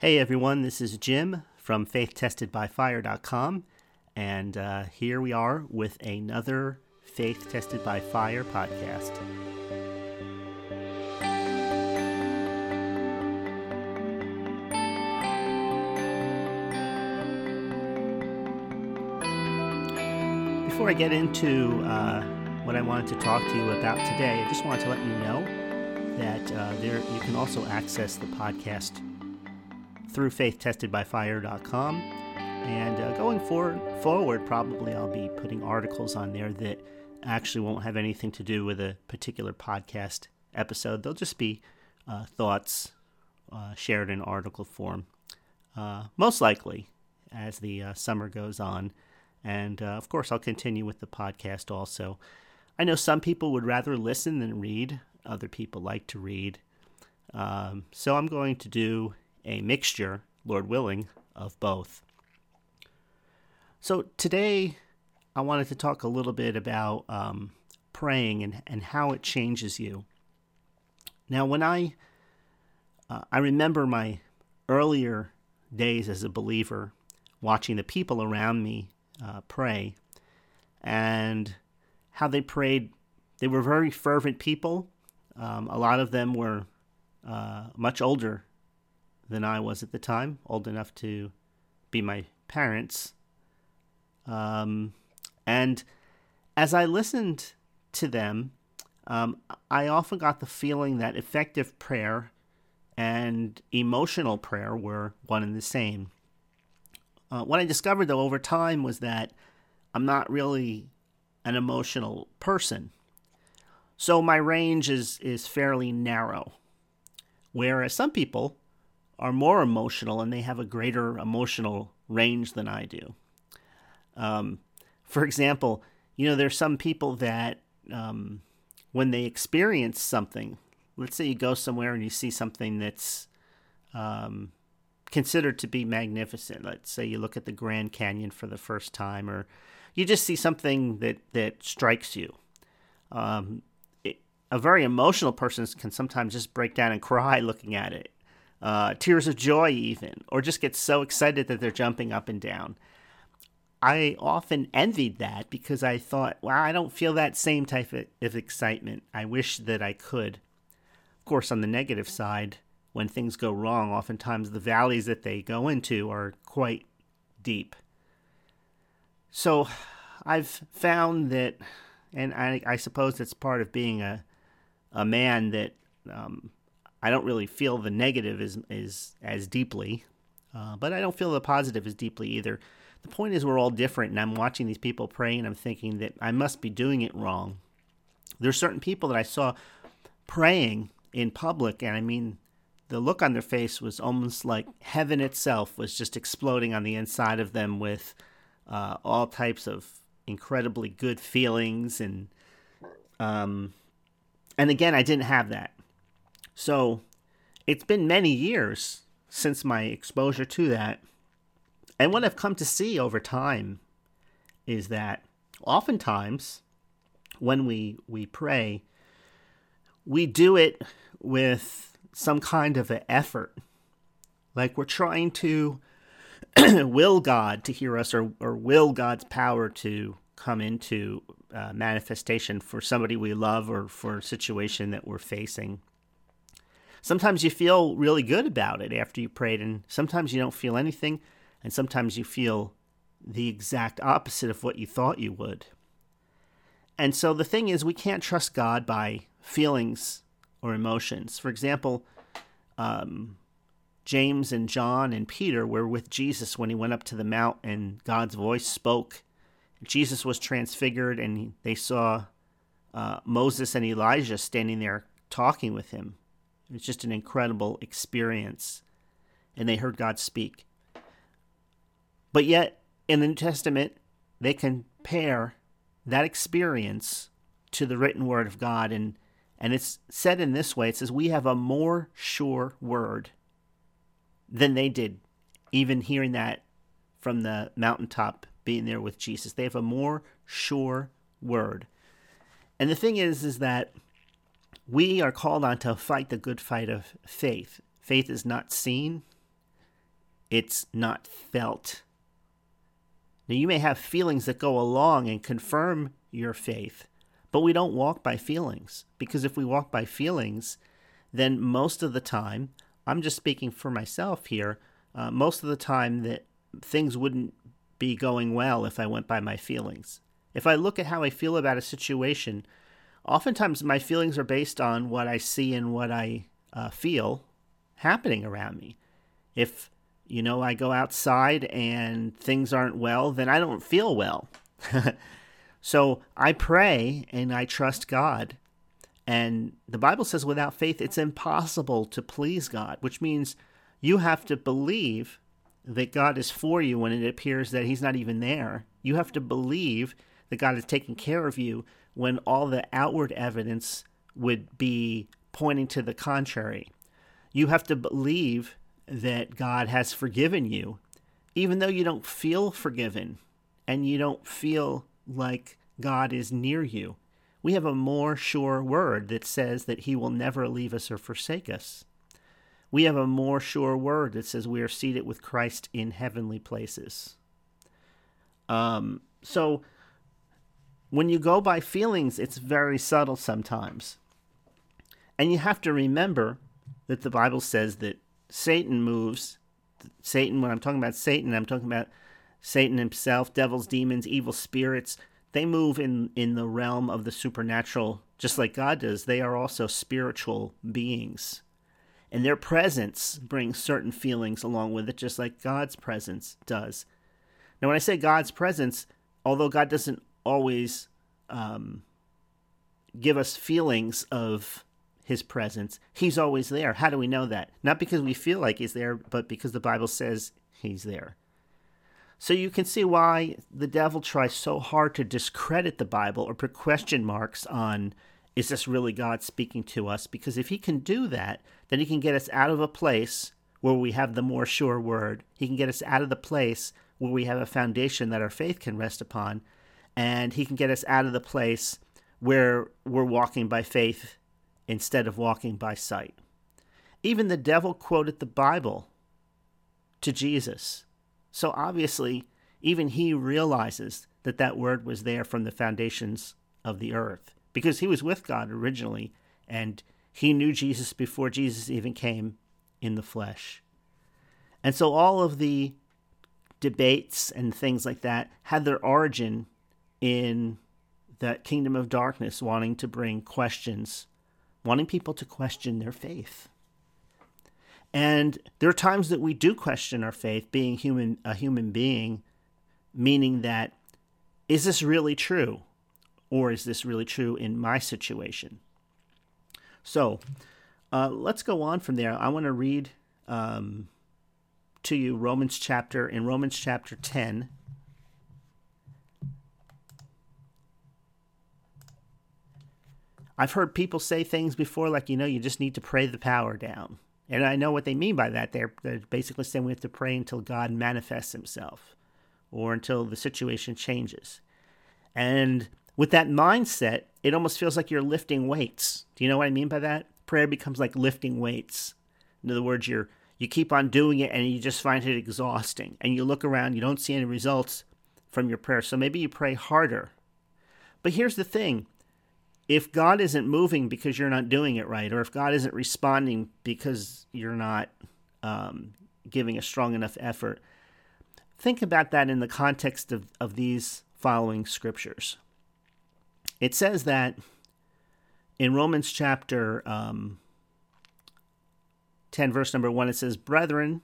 Hey everyone, this is Jim from faithtestedbyfire.com, and uh, here we are with another Faith Tested by Fire podcast. Before I get into uh, what I wanted to talk to you about today, I just wanted to let you know that uh, there you can also access the podcast through faithtestedbyfire.com. And uh, going forward, forward, probably I'll be putting articles on there that actually won't have anything to do with a particular podcast episode. They'll just be uh, thoughts uh, shared in article form, uh, most likely as the uh, summer goes on. And uh, of course, I'll continue with the podcast also. I know some people would rather listen than read, other people like to read. Um, so I'm going to do a mixture, Lord willing, of both. So today, I wanted to talk a little bit about um, praying and, and how it changes you. Now, when I uh, I remember my earlier days as a believer, watching the people around me uh, pray, and how they prayed. They were very fervent people. Um, a lot of them were uh, much older than I was at the time, old enough to be my parents. Um, and as I listened to them, um, I often got the feeling that effective prayer and emotional prayer were one and the same. Uh, what I discovered, though, over time was that I'm not really an emotional person. So my range is, is fairly narrow. Whereas some people are more emotional and they have a greater emotional range than I do. Um, for example, you know, there's some people that um, when they experience something, let's say you go somewhere and you see something that's um, considered to be magnificent. Let's say you look at the Grand Canyon for the first time, or you just see something that that strikes you. Um, it, a very emotional person can sometimes just break down and cry looking at it uh, tears of joy, even, or just get so excited that they're jumping up and down. I often envied that because I thought, wow, I don't feel that same type of excitement. I wish that I could. Of course, on the negative side, when things go wrong, oftentimes the valleys that they go into are quite deep. So I've found that, and I, I suppose it's part of being a, a man that um, I don't really feel the negative is is as deeply, uh, but I don't feel the positive as deeply either. The point is, we're all different, and I'm watching these people pray, and I'm thinking that I must be doing it wrong. There's certain people that I saw praying in public, and I mean, the look on their face was almost like heaven itself was just exploding on the inside of them with uh, all types of incredibly good feelings, and um, and again, I didn't have that. So it's been many years since my exposure to that. And what I've come to see over time is that oftentimes when we, we pray, we do it with some kind of an effort. Like we're trying to will God to hear us or, or will God's power to come into uh, manifestation for somebody we love or for a situation that we're facing sometimes you feel really good about it after you prayed, and sometimes you don't feel anything, and sometimes you feel the exact opposite of what you thought you would. And so the thing is, we can't trust God by feelings or emotions. For example, um, James and John and Peter were with Jesus when he went up to the mount and God's voice spoke. Jesus was transfigured and they saw uh, Moses and Elijah standing there talking with him. It's just an incredible experience. And they heard God speak. But yet, in the New Testament, they compare that experience to the written word of God. And, and it's said in this way it says, We have a more sure word than they did, even hearing that from the mountaintop, being there with Jesus. They have a more sure word. And the thing is, is that we are called on to fight the good fight of faith. Faith is not seen, it's not felt. Now, you may have feelings that go along and confirm your faith, but we don't walk by feelings because if we walk by feelings, then most of the time, I'm just speaking for myself here, uh, most of the time that things wouldn't be going well if I went by my feelings. If I look at how I feel about a situation, oftentimes my feelings are based on what I see and what I uh, feel happening around me. If, you know, I go outside and things aren't well, then I don't feel well. so I pray and I trust God. And the Bible says without faith, it's impossible to please God, which means you have to believe that God is for you when it appears that He's not even there. You have to believe that God is taking care of you when all the outward evidence would be pointing to the contrary. You have to believe that God has forgiven you, even though you don't feel forgiven and you don't feel like God is near you. We have a more sure word that says that He will never leave us or forsake us. We have a more sure word that says we are seated with Christ in heavenly places. Um, so when you go by feelings, it's very subtle sometimes. And you have to remember that the Bible says that Satan moves. Satan, when I'm talking about Satan, I'm talking about Satan himself, devils, demons, evil spirits. They move in, in the realm of the supernatural, just like God does. They are also spiritual beings. And their presence brings certain feelings along with it, just like God's presence does. Now, when I say God's presence, although God doesn't always um, give us feelings of his presence. He's always there. How do we know that? Not because we feel like he's there, but because the Bible says he's there. So you can see why the devil tries so hard to discredit the Bible or put question marks on is this really God speaking to us? Because if he can do that, then he can get us out of a place where we have the more sure word. He can get us out of the place where we have a foundation that our faith can rest upon and he can get us out of the place where we're walking by faith instead of walking by sight. Even the devil quoted the Bible to Jesus. So obviously, even he realizes that that word was there from the foundations of the earth because he was with God originally and he knew Jesus before Jesus even came in the flesh. And so all of the debates and things like that had their origin in that kingdom of darkness wanting to bring questions, wanting people to question their faith. And there are times that we do question our faith, being human, a human being, meaning that is this really true? Or is this really true in my situation? So uh, let's go on from there. I want to read um, to you Romans chapter, in Romans chapter 10, I've heard people say things before like, you know, you just need to pray the power down. And I know what they mean by that. They're, they're basically saying we have to pray until God manifests himself or until the situation changes. And with that mindset, it almost feels like you're lifting weights. Do you know what I mean by that? Prayer becomes like lifting weights. In other words, you're you keep on doing it and you just find it exhausting. And you look around, you don't see any results from your prayer. So maybe you pray harder. But here's the thing if God isn't moving because you're not doing it right, or if God isn't responding because you're not um, giving a strong enough effort, think about that in the context of, of these following scriptures. It says that in Romans chapter um, 10, verse number 1, it says, Brethren,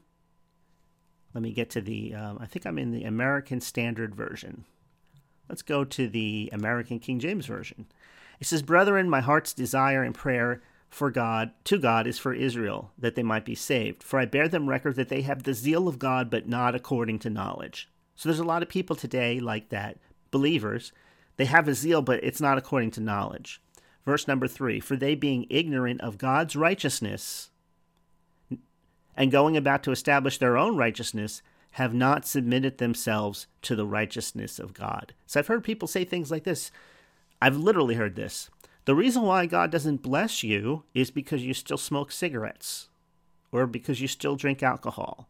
let me get to the, um, I think I'm in the American Standard Version. Let's go to the American King James Version. It says, Brethren, my heart's desire and prayer for God, to God, is for Israel, that they might be saved. For I bear them record that they have the zeal of God, but not according to knowledge. So there's a lot of people today like that, believers. They have a zeal, but it's not according to knowledge. Verse number three For they being ignorant of God's righteousness and going about to establish their own righteousness, have not submitted themselves to the righteousness of God. So I've heard people say things like this I've literally heard this. The reason why God doesn't bless you is because you still smoke cigarettes, or because you still drink alcohol,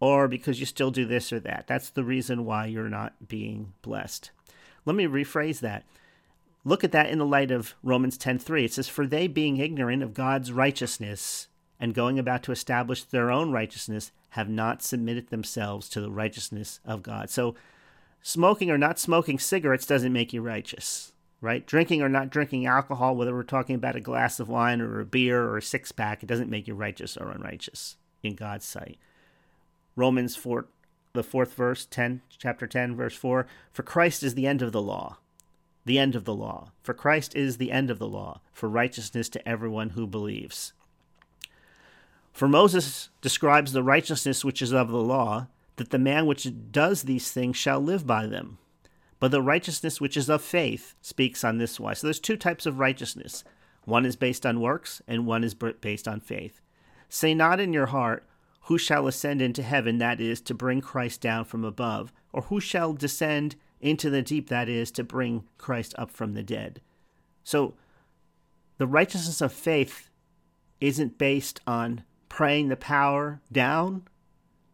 or because you still do this or that. That's the reason why you're not being blessed. Let me rephrase that. Look at that in the light of Romans 10:3. It says for they being ignorant of God's righteousness and going about to establish their own righteousness have not submitted themselves to the righteousness of God. So smoking or not smoking cigarettes doesn't make you righteous, right? Drinking or not drinking alcohol, whether we're talking about a glass of wine or a beer or a six pack, it doesn't make you righteous or unrighteous in God's sight. Romans 4, the fourth verse, 10, chapter 10, verse 4 For Christ is the end of the law. The end of the law. For Christ is the end of the law, for righteousness to everyone who believes. For Moses describes the righteousness which is of the law, that the man which does these things shall live by them. But the righteousness which is of faith speaks on this wise. So there's two types of righteousness. One is based on works, and one is based on faith. Say not in your heart, Who shall ascend into heaven, that is, to bring Christ down from above, or who shall descend into the deep, that is, to bring Christ up from the dead. So the righteousness of faith isn't based on praying the power down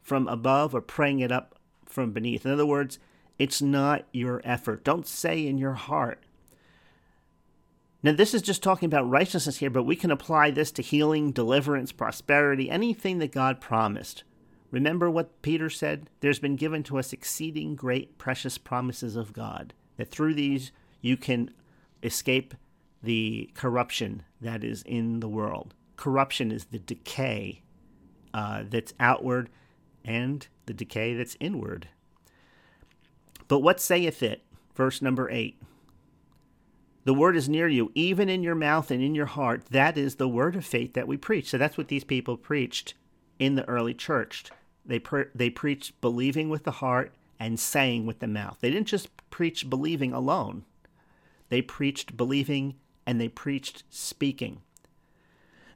from above or praying it up from beneath. In other words, it's not your effort. Don't say in your heart. Now, this is just talking about righteousness here, but we can apply this to healing, deliverance, prosperity, anything that God promised. Remember what Peter said? There's been given to us exceeding great, precious promises of God, that through these you can escape the corruption that is in the world corruption is the decay uh, that's outward and the decay that's inward. But what saith it? Verse number 8. The word is near you, even in your mouth and in your heart. That is the word of faith that we preach. So that's what these people preached in the early church. They, pre- they preached believing with the heart and saying with the mouth. They didn't just preach believing alone, they preached believing and they preached speaking.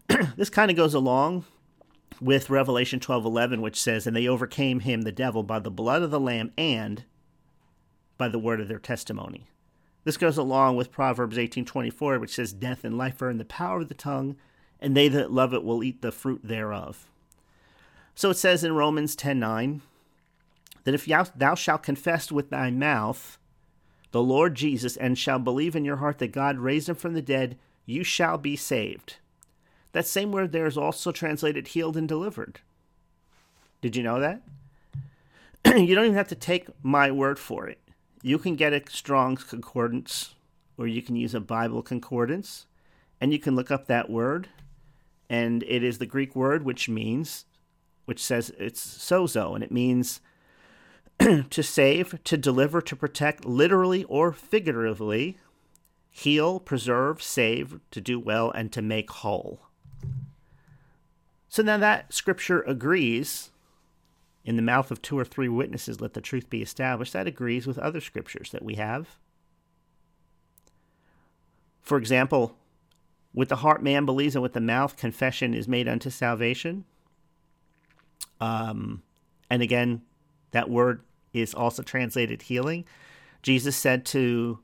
this kind of goes along with Revelation 12:11 which says and they overcame him the devil by the blood of the lamb and by the word of their testimony. This goes along with Proverbs 18:24 which says death and life are in the power of the tongue and they that love it will eat the fruit thereof. So it says in Romans 10:9 that if thou shalt confess with thy mouth the Lord Jesus and shall believe in your heart that God raised him from the dead, you shall be saved. That same word there is also translated healed and delivered. Did you know that? you don't even have to take my word for it. You can get a Strong's Concordance or you can use a Bible concordance and you can look up that word. And it is the Greek word which means, which says it's sozo, and it means to save, to deliver, to protect, literally or figuratively, heal, preserve, save, to do well, and to make whole. So now that scripture agrees, in the mouth of two or three witnesses, let the truth be established, that agrees with other scriptures that we have. For example, with the heart man believes, and with the mouth confession is made unto salvation. Um, and again, that word is also translated healing. Jesus said to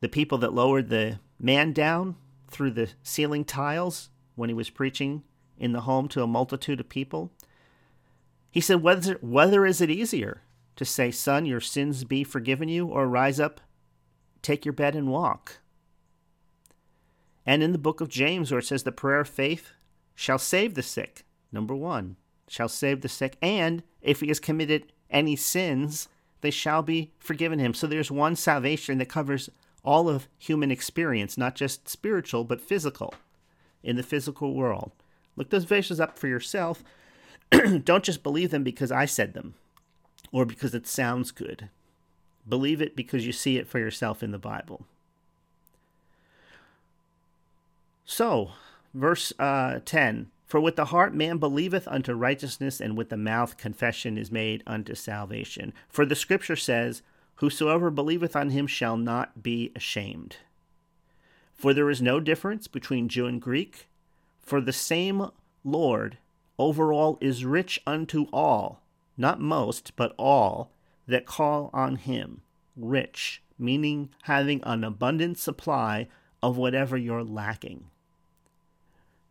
the people that lowered the man down through the ceiling tiles when he was preaching in the home to a multitude of people. He said, whether, whether is it easier to say, Son, your sins be forgiven you, or rise up, take your bed, and walk? And in the book of James, where it says, The prayer of faith shall save the sick, number one, shall save the sick, and if he has committed any sins, they shall be forgiven him. So there's one salvation that covers all of human experience, not just spiritual, but physical, in the physical world. Look those verses up for yourself. Don't just believe them because I said them or because it sounds good. Believe it because you see it for yourself in the Bible. So, verse uh, 10 For with the heart man believeth unto righteousness, and with the mouth confession is made unto salvation. For the scripture says, Whosoever believeth on him shall not be ashamed. For there is no difference between Jew and Greek for the same Lord over all is rich unto all, not most, but all, that call on him. Rich, meaning having an abundant supply of whatever you're lacking.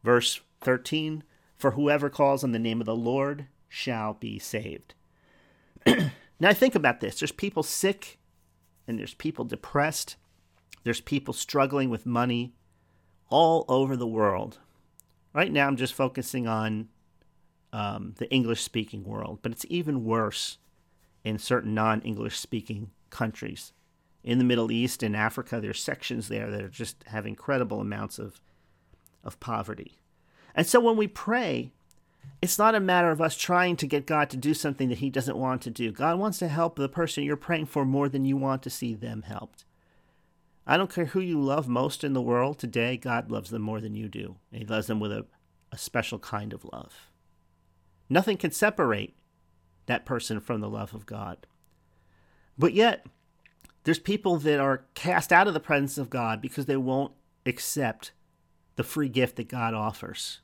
Verse 13 For whoever calls on the name of the Lord shall be saved. now, think about this there's people sick, and there's people depressed, there's people struggling with money all over the world. Right now, I'm just focusing on um, the English speaking world, but it's even worse in certain non English speaking countries. In the Middle East and Africa, there's sections there that are just have incredible amounts of, of poverty. And so when we pray, it's not a matter of us trying to get God to do something that He doesn't want to do. God wants to help the person you're praying for more than you want to see them helped. I don't care who you love most in the world today, God loves them more than you do. And He loves them with a, a special kind of love. Nothing can separate that person from the love of God. But yet, there's people that are cast out of the presence of God because they won't accept the free gift that God offers.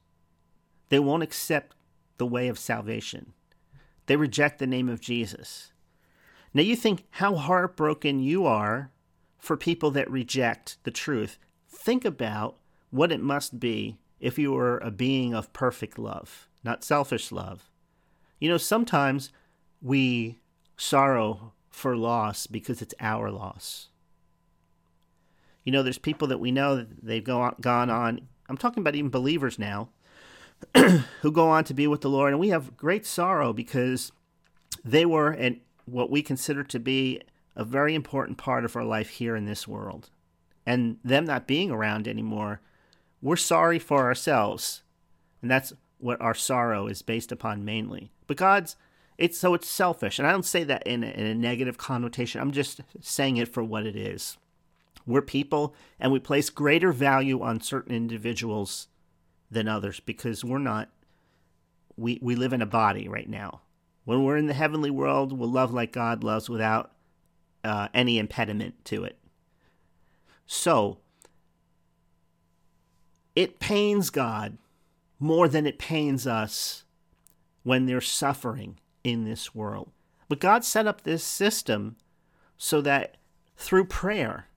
They won't accept the way of salvation. They reject the name of Jesus. Now, you think how heartbroken you are for people that reject the truth. Think about what it must be if you were a being of perfect love, not selfish love. You know, sometimes we sorrow for loss because it's our loss. You know, there's people that we know that they've go on, gone on, I'm talking about even believers now, who go on to be with the Lord, and we have great sorrow because they were and what we consider to be a very important part of our life here in this world. And them not being around anymore, we're sorry for ourselves. And that's what our sorrow is based upon mainly. But God's it's so it's selfish. And I don't say that in a, in a negative connotation. I'm just saying it for what it is. We're people and we place greater value on certain individuals than others because we're not we we live in a body right now. When we're in the heavenly world, we'll love like God loves without uh, any impediment to it. So, it pains God more than it pains us when they're suffering in this world. But God set up this system so that through prayer,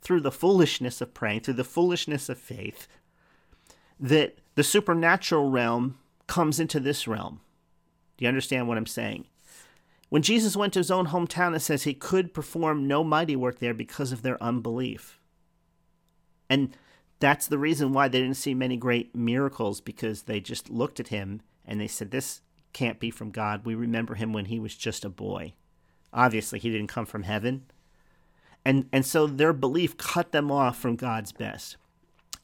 through the foolishness of praying, through the foolishness of faith, that the supernatural realm comes into this realm. Do you understand what I'm saying? When Jesus went to his own hometown, it says he could perform no mighty work there because of their unbelief. And that's the reason why they didn't see many great miracles because they just looked at him and they said, This can't be from God. We remember him when he was just a boy. Obviously, he didn't come from heaven. And, and so their belief cut them off from God's best.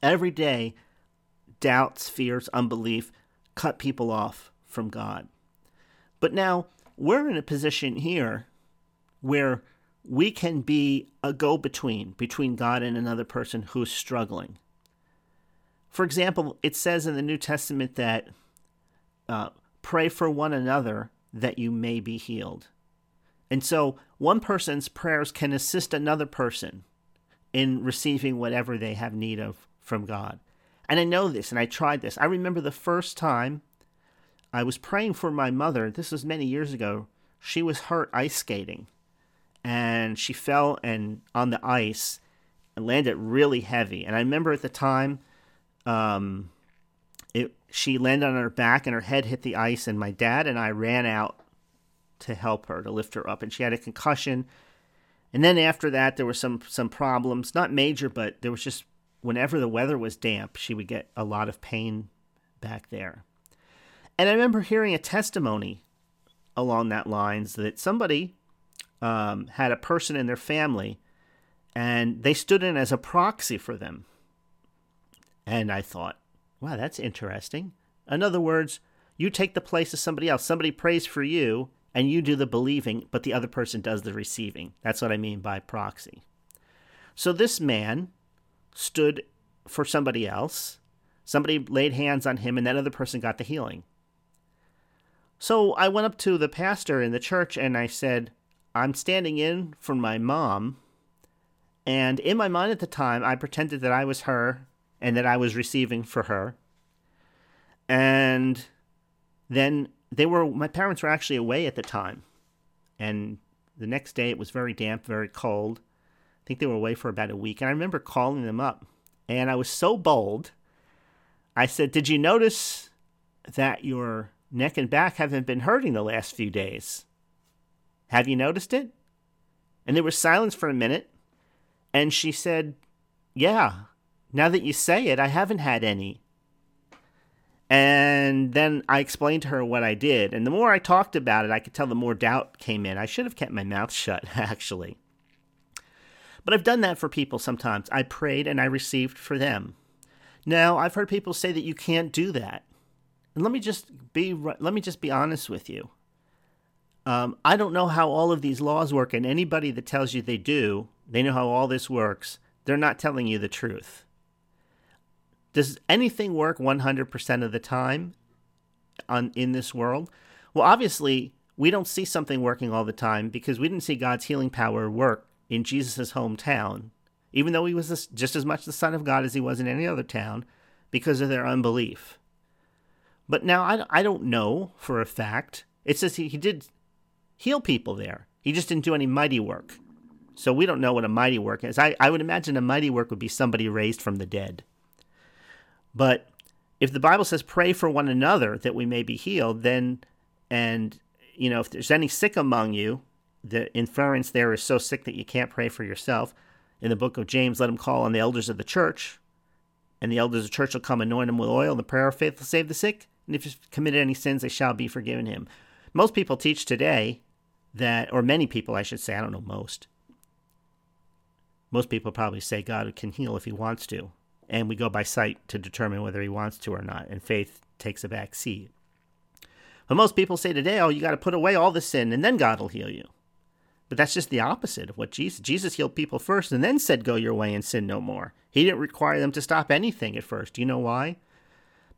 Every day, doubts, fears, unbelief cut people off from God. But now, we're in a position here where we can be a go between between God and another person who's struggling. For example, it says in the New Testament that uh, pray for one another that you may be healed. And so one person's prayers can assist another person in receiving whatever they have need of from God. And I know this, and I tried this. I remember the first time I was praying for my mother. This was many years ago. She was hurt ice skating, and she fell and on the ice and landed really heavy. And I remember at the time, um, it she landed on her back and her head hit the ice. And my dad and I ran out to help her to lift her up, and she had a concussion. And then after that, there were some some problems, not major, but there was just whenever the weather was damp, she would get a lot of pain back there. And I remember hearing a testimony along that lines that somebody um, had a person in their family and they stood in as a proxy for them. And I thought, wow, that's interesting. In other words, you take the place of somebody else. Somebody prays for you and you do the believing, but the other person does the receiving. That's what I mean by proxy. So this man stood for somebody else. Somebody laid hands on him, and that other person got the healing. So I went up to the pastor in the church and I said, I'm standing in for my mom. And in my mind at the time, I pretended that I was her and that I was receiving for her. And then they were, my parents were actually away at the time. And the next day it was very damp, very cold. I think they were away for about a week. And I remember calling them up. And I was so bold. I said, Did you notice that your neck and back haven't been hurting the last few days. Have you noticed it? And there was silence for a minute. And she said, Yeah, now that you say it, I haven't had any. And then I explained to her what I did. And the more I talked about it, I could tell the more doubt came in. I should have kept my mouth shut, actually. But I've done that for people sometimes. I prayed and I received for them. Now, I've heard people say that you can't do that. And let me just be let me just be honest with you. Um, I don't know how all of these laws work, and anybody that tells you they do, they know how all this works. They're not telling you the truth. Does anything work 100% of the time on in this world? Well, obviously, we don't see something working all the time because we didn't see God's healing power work in Jesus' hometown, even though he was just as much the Son of God as he was in any other town because of their unbelief. But now I, I don't know for a fact. It says he, he did heal people there. He just didn't do any mighty work. So we don't know what a mighty work is. I, I would imagine a mighty work would be somebody raised from the dead. But if the Bible says pray for one another that we may be healed, then, and, you know, if there's any sick among you, the inference there is so sick that you can't pray for yourself. In the book of James, let him call on the elders of the church, and the elders of the church will come anoint him with oil, and the prayer of faith will save the sick. And if he's committed any sins, they shall be forgiven him. Most people teach today that, or many people, I should say, I don't know most. Most people probably say God can heal if he wants to, and we go by sight to determine whether he wants to or not, and faith takes a back seat. But most people say today, oh, you got to put away all the sin, and then God will heal you. But that's just the opposite of what Jesus Jesus healed people first and then said go your way and sin no more. He didn't require them to stop anything at first. Do you know why?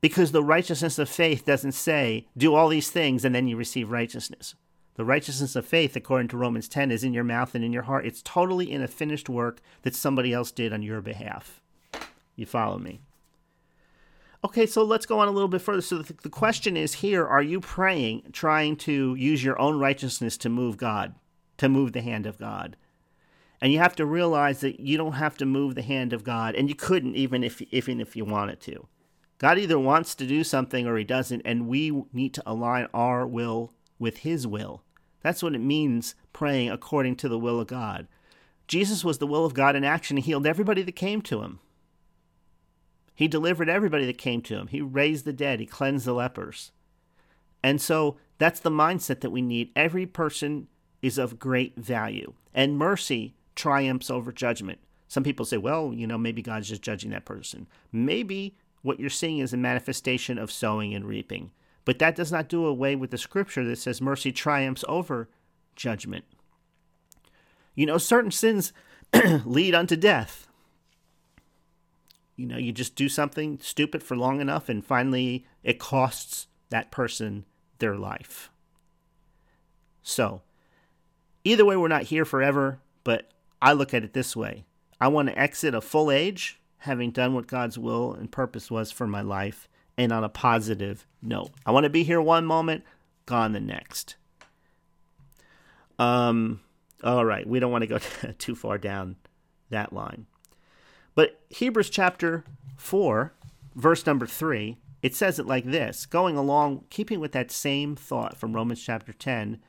Because the righteousness of faith doesn't say do all these things and then you receive righteousness. The righteousness of faith, according to Romans 10, is in your mouth and in your heart. It's totally in a finished work that somebody else did on your behalf. You follow me? Okay, so let's go on a little bit further. So the, the question is here are you praying, trying to use your own righteousness to move God, to move the hand of God? And you have to realize that you don't have to move the hand of God, and you couldn't even if even if you wanted to. God either wants to do something or he doesn't, and we need to align our will with his will. That's what it means praying according to the will of God. Jesus was the will of God in action. He healed everybody that came to him. He delivered everybody that came to him. He raised the dead. He cleansed the lepers. And so that's the mindset that we need. Every person is of great value. And mercy triumphs over judgment. Some people say, well, you know, maybe God's just judging that person. Maybe what you're seeing is a manifestation of sowing and reaping. But that does not do away with the scripture that says mercy triumphs over judgment. You know, certain sins lead unto death. You know, you just do something stupid for long enough, and finally it costs that person their life. So, either way, we're not here forever, but I look at it this way I want to exit a full age, having done what God's will and purpose was for my life, and on a positive note. I want to be here one moment, gone the next. Um, all right, we don't want to go too far down that line. But Hebrews chapter 4, verse number 3, it says it like this going along, keeping with that same thought from Romans chapter 10.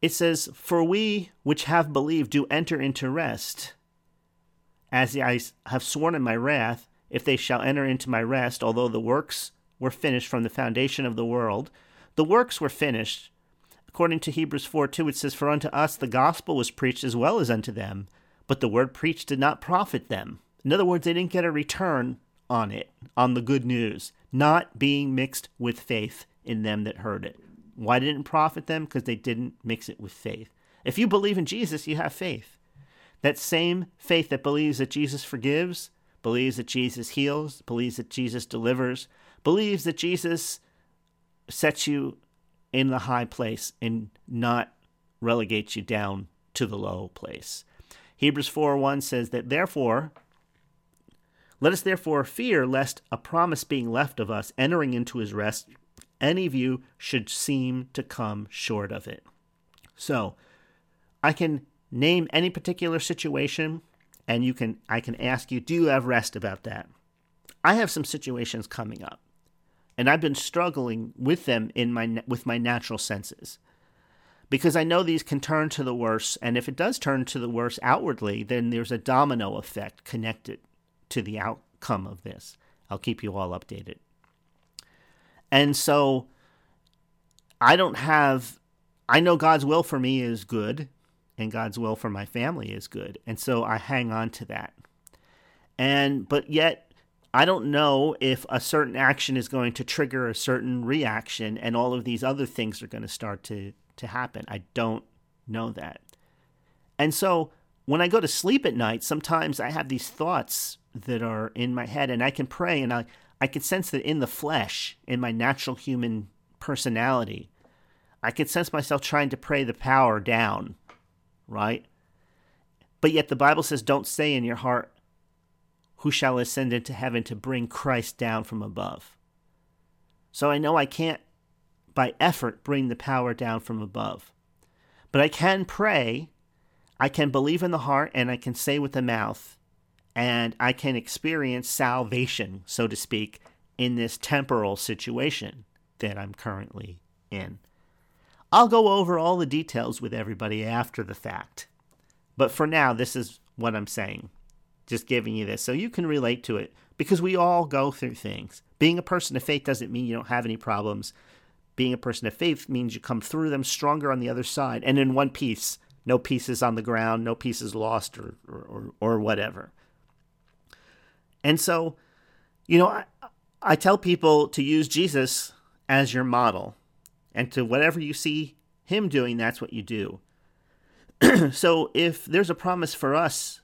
It says, For we which have believed do enter into rest, as I have sworn in my wrath, if they shall enter into my rest, although the works were finished from the foundation of the world. The works were finished. According to Hebrews 4 2, it says, For unto us the gospel was preached as well as unto them, but the word preached did not profit them. In other words, they didn't get a return on it, on the good news, not being mixed with faith in them that heard it. Why didn't it profit them? Because they didn't mix it with faith. If you believe in Jesus, you have faith. That same faith that believes that Jesus forgives, believes that Jesus heals, believes that Jesus delivers, believes that Jesus sets you in the high place and not relegates you down to the low place. Hebrews 4 1 says that therefore, let us therefore fear lest a promise being left of us entering into his rest, any of you should seem to come short of it. So, I can name any particular situation and you can I can ask you, do you have rest about that? I have some situations coming up. and I've been struggling with them in my with my natural senses. Because I know these can turn to the worse, and if it does turn to the worse outwardly, then there's a domino effect connected to the outcome of this. I'll keep you all updated. And so I don't have I know God's will for me is good and God's will for my family is good. And so I hang on to that. And but yet I don't know if a certain action is going to trigger a certain reaction and all of these other things are going to start to to happen. I don't know that. And so when I go to sleep at night, sometimes I have these thoughts that are in my head and I can pray and I I can sense that in the flesh, in my natural human personality, I can sense myself trying to pray the power down, right? But yet the Bible says, don't say in your heart, who shall ascend into heaven to bring Christ down from above? So I know I can't, by effort, bring the power down from above. But I can pray, I can believe in the heart, and I can say with the mouth, and I can experience salvation, so to speak, in this temporal situation that I'm currently in. I'll go over all the details with everybody after the fact. But for now, this is what I'm saying. Just giving you this so you can relate to it because we all go through things. Being a person of faith doesn't mean you don't have any problems. Being a person of faith means you come through them stronger on the other side and in one piece. No pieces on the ground, no pieces lost or, or, or, whatever. And so, you know, I, I tell people to use Jesus as your model and to whatever you see him doing, that's what you do. so if there's a promise for us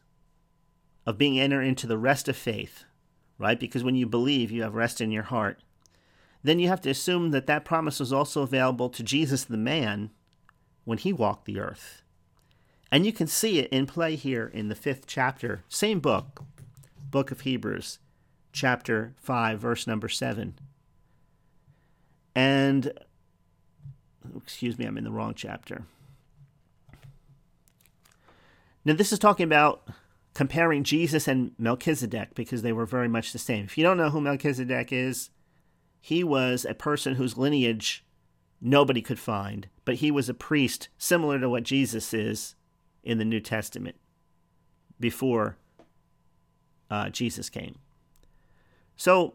of being entered into the rest of faith, right? Because when you believe, you have rest in your heart. Then you have to assume that that promise was also available to Jesus the man when he walked the earth. And you can see it in play here in the fifth chapter, same book, book of Hebrews, chapter 5, verse number 7. And excuse me, I'm in the wrong chapter. Now, this is talking about comparing Jesus and Melchizedek because they were very much the same. If you don't know who Melchizedek is, he was a person whose lineage nobody could find, but he was a priest similar to what Jesus is in the New Testament before uh, Jesus came. So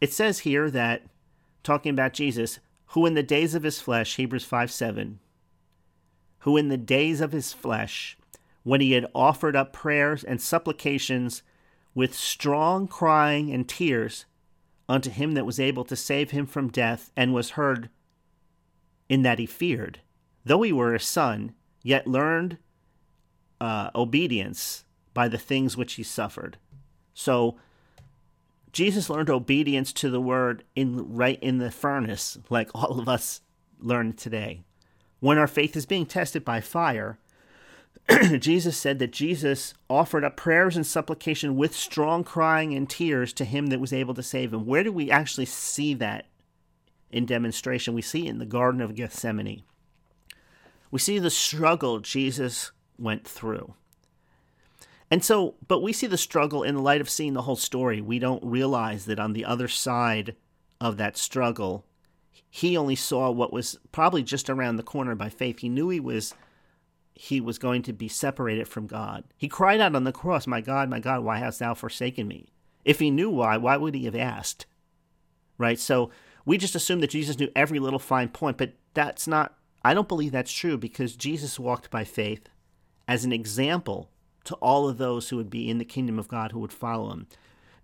it says here that, talking about Jesus, who in the days of his flesh, Hebrews 5 7, who in the days of his flesh, when he had offered up prayers and supplications with strong crying and tears unto him that was able to save him from death, and was heard in that he feared, though he were a son, yet learned uh, obedience by the things which he suffered. So Jesus learned obedience to the word in right in the furnace, like all of us learn today. When our faith is being tested by fire, Jesus said that Jesus offered up prayers and supplication with strong crying and tears to him that was able to save him. Where do we actually see that in demonstration? We see it in the Garden of Gethsemane. We see the struggle Jesus went through. And so, but we see the struggle in the light of seeing the whole story. We don't realize that on the other side of that struggle, he only saw what was probably just around the corner by faith. He knew he was he was going to be separated from God. He cried out on the cross, "My God, my God, why hast thou forsaken me?" If he knew why, why would he have asked? Right? So, we just assume that Jesus knew every little fine point, but that's not I don't believe that's true because Jesus walked by faith as an example to all of those who would be in the kingdom of God who would follow him.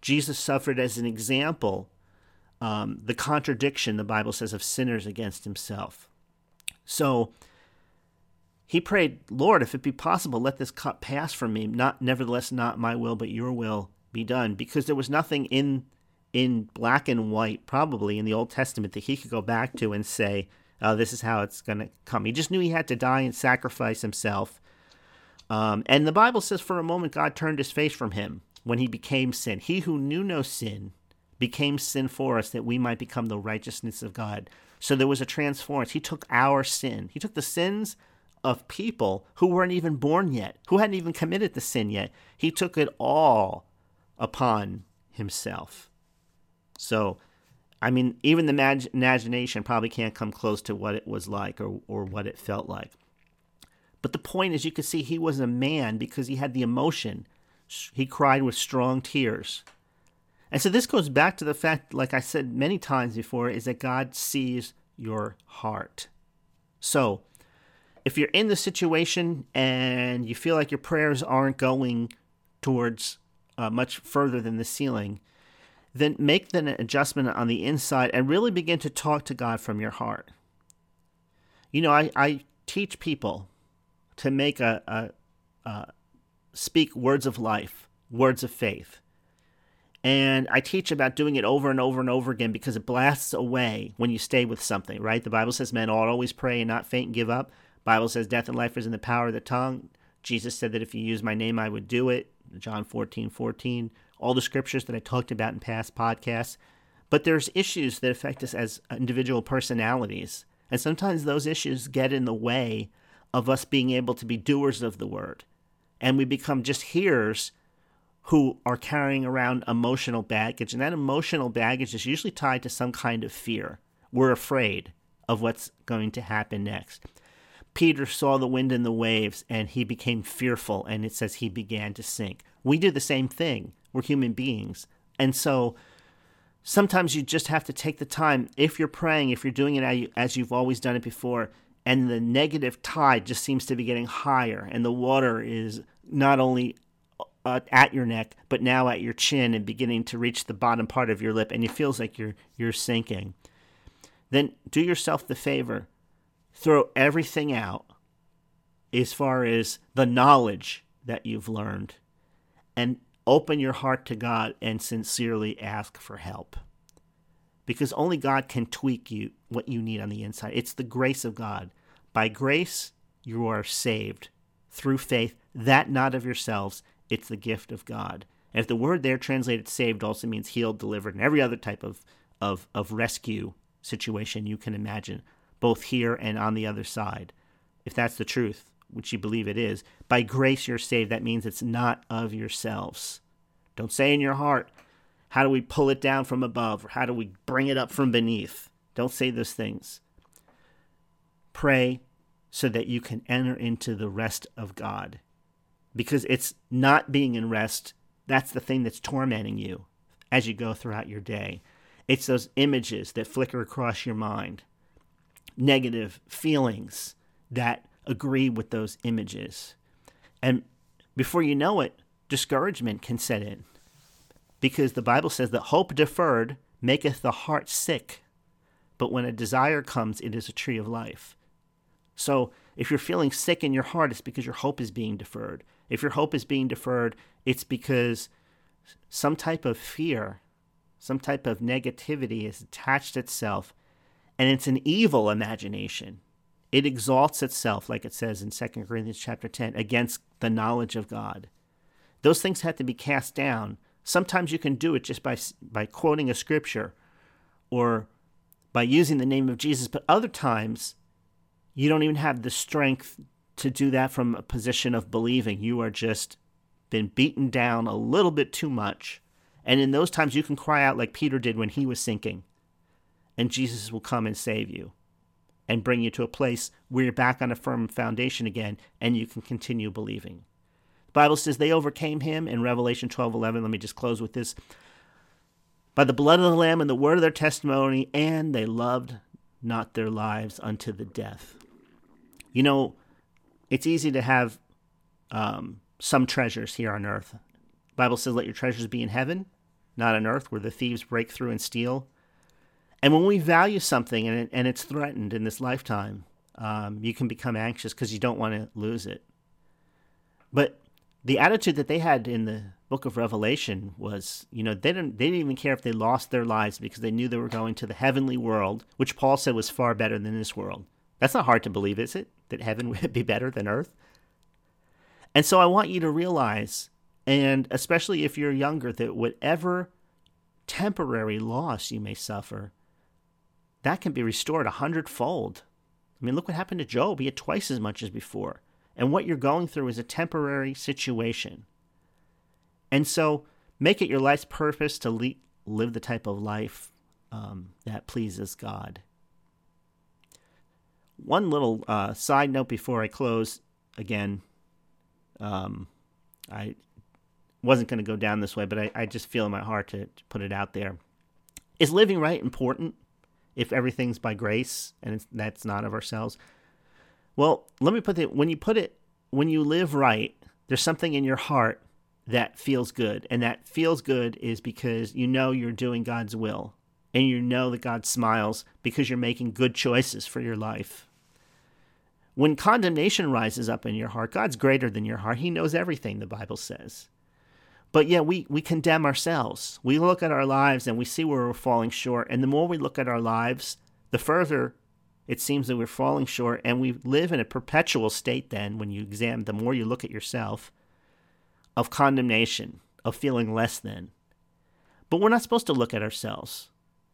Jesus suffered as an example um, the contradiction, the Bible says, of sinners against himself. So he prayed, Lord, if it be possible, let this cup pass from me. Not, nevertheless, not my will, but your will be done. Because there was nothing in in black and white, probably in the Old Testament, that he could go back to and say, oh, "This is how it's going to come." He just knew he had to die and sacrifice himself um, and the Bible says, for a moment, God turned his face from him when he became sin. He who knew no sin became sin for us that we might become the righteousness of God. So there was a transformance. He took our sin, he took the sins of people who weren't even born yet, who hadn't even committed the sin yet. He took it all upon himself. So I mean, even the mag- imagination probably can't come close to what it was like or, or what it felt like. But the point is, you could see he was a man because he had the emotion. He cried with strong tears. And so this goes back to the fact, like I said many times before, is that God sees your heart. So, if you're in the situation and you feel like your prayers aren't going towards uh, much further than the ceiling, then make an adjustment on the inside and really begin to talk to God from your heart. You know, I, I teach people to make a, a, a speak words of life, words of faith. And I teach about doing it over and over and over again because it blasts away when you stay with something, right? The Bible says men ought always pray and not faint and give up. Bible says death and life is in the power of the tongue. Jesus said that if you use my name, I would do it. John 14, 14 all the scriptures that I talked about in past podcasts. But there's issues that affect us as individual personalities. And sometimes those issues get in the way of us being able to be doers of the word. And we become just hearers who are carrying around emotional baggage. And that emotional baggage is usually tied to some kind of fear. We're afraid of what's going to happen next. Peter saw the wind and the waves and he became fearful, and it says he began to sink. We do the same thing. We're human beings. And so sometimes you just have to take the time, if you're praying, if you're doing it as you've always done it before, and the negative tide just seems to be getting higher, and the water is not only uh, at your neck, but now at your chin and beginning to reach the bottom part of your lip, and it feels like you're you're sinking. Then do yourself the favor, throw everything out as far as the knowledge that you've learned, and Open your heart to God and sincerely ask for help. Because only God can tweak you what you need on the inside. It's the grace of God. By grace, you are saved through faith, that not of yourselves, it's the gift of God. And if the word there translated saved also means healed, delivered, and every other type of, of, of rescue situation you can imagine, both here and on the other side, if that's the truth, which you believe it is, by grace you're saved. That means it's not of yourselves. Don't say in your heart, how do we pull it down from above or how do we bring it up from beneath? Don't say those things. Pray so that you can enter into the rest of God. Because it's not being in rest, that's the thing that's tormenting you as you go throughout your day. It's those images that flicker across your mind, negative feelings that agree with those images. And before you know it, discouragement can set in. Because the Bible says that hope deferred maketh the heart sick, but when a desire comes, it is a tree of life. So if you're feeling sick in your heart, it's because your hope is being deferred. If your hope is being deferred, it's because some type of fear, some type of negativity has attached itself, and it's an evil imagination. It exalts itself, like it says in 2 Corinthians chapter 10, against the knowledge of God. Those things have to be cast down. Sometimes you can do it just by, by quoting a scripture or by using the name of Jesus, but other times you don't even have the strength to do that from a position of believing. You are just been beaten down a little bit too much. And in those times, you can cry out like Peter did when he was sinking, and Jesus will come and save you and bring you to a place where you're back on a firm foundation again and you can continue believing. The Bible says they overcame him in Revelation 12:11. Let me just close with this. By the blood of the lamb and the word of their testimony and they loved not their lives unto the death. You know, it's easy to have um, some treasures here on earth. The Bible says, "Let your treasures be in heaven, not on earth, where the thieves break through and steal." And when we value something and, it, and it's threatened in this lifetime, um, you can become anxious because you don't want to lose it. But the attitude that they had in the book of Revelation was, you know, they didn't they didn't even care if they lost their lives because they knew they were going to the heavenly world, which Paul said was far better than this world. That's not hard to believe, is it? That heaven would be better than earth? And so I want you to realize, and especially if you're younger, that whatever temporary loss you may suffer, that can be restored a hundredfold. I mean, look what happened to Job. He had twice as much as before. And what you're going through is a temporary situation. And so make it your life's purpose to le- live the type of life um, that pleases God. One little uh, side note before I close again. Um, I wasn't going to go down this way, but I, I just feel in my heart to, to, put it out there. Is living right important if everything's by grace and that's not of ourselves? Well, let me put it when you put it, when you live right, there's something in your heart that feels good. And that feels good is because you know you're doing God's will and you know that God smiles because you're making good choices for your life. When condemnation rises up in your heart, God's greater than your heart. He knows everything, the Bible says. But yeah, we, we condemn ourselves. We look at our lives and we see where we're falling short. And the more we look at our lives, the further it seems that we're falling short. And we live in a perpetual state then, when you examine, the more you look at yourself, of condemnation, of feeling less than. But we're not supposed to look at ourselves.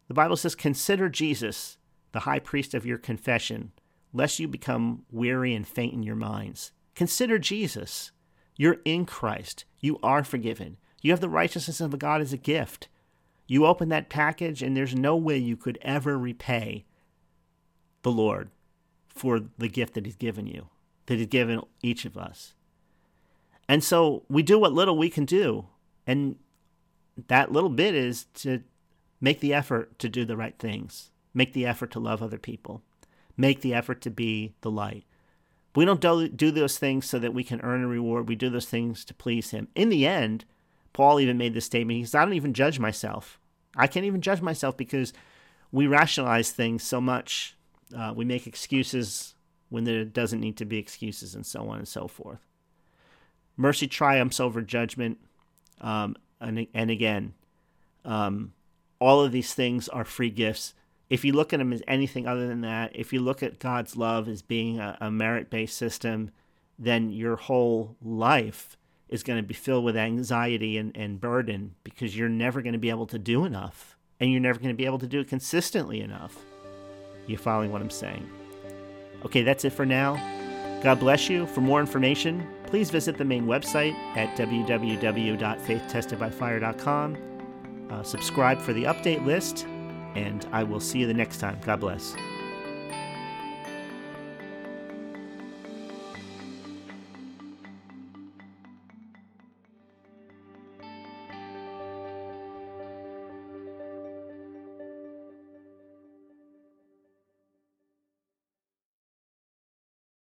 The Bible says, Consider Jesus, the high priest of your confession, lest you become weary and faint in your minds. Consider Jesus. You're in Christ. You are forgiven. You have the righteousness of God as a gift. You open that package, and there's no way you could ever repay the Lord for the gift that He's given you, that He's given each of us. And so we do what little we can do. And that little bit is to make the effort to do the right things, make the effort to love other people, make the effort to be the light. We don't do those things so that we can earn a reward. We do those things to please Him. In the end, Paul even made this statement. He says, I don't even judge myself. I can't even judge myself because we rationalize things so much. Uh, we make excuses when there doesn't need to be excuses, and so on and so forth. Mercy triumphs over judgment. Um, and, and again, um, all of these things are free gifts if you look at them as anything other than that, if you look at God's love as being a, a merit based system, then your whole life is going to be filled with anxiety and, and burden because you're never going to be able to do enough and you're never going to be able to do it consistently enough. You following what I'm saying? Okay, that's it for now. God bless you. For more information, please visit the main website at www.faithtestedbyfire.com. Uh, subscribe for the update list and I will see you the next time. God bless.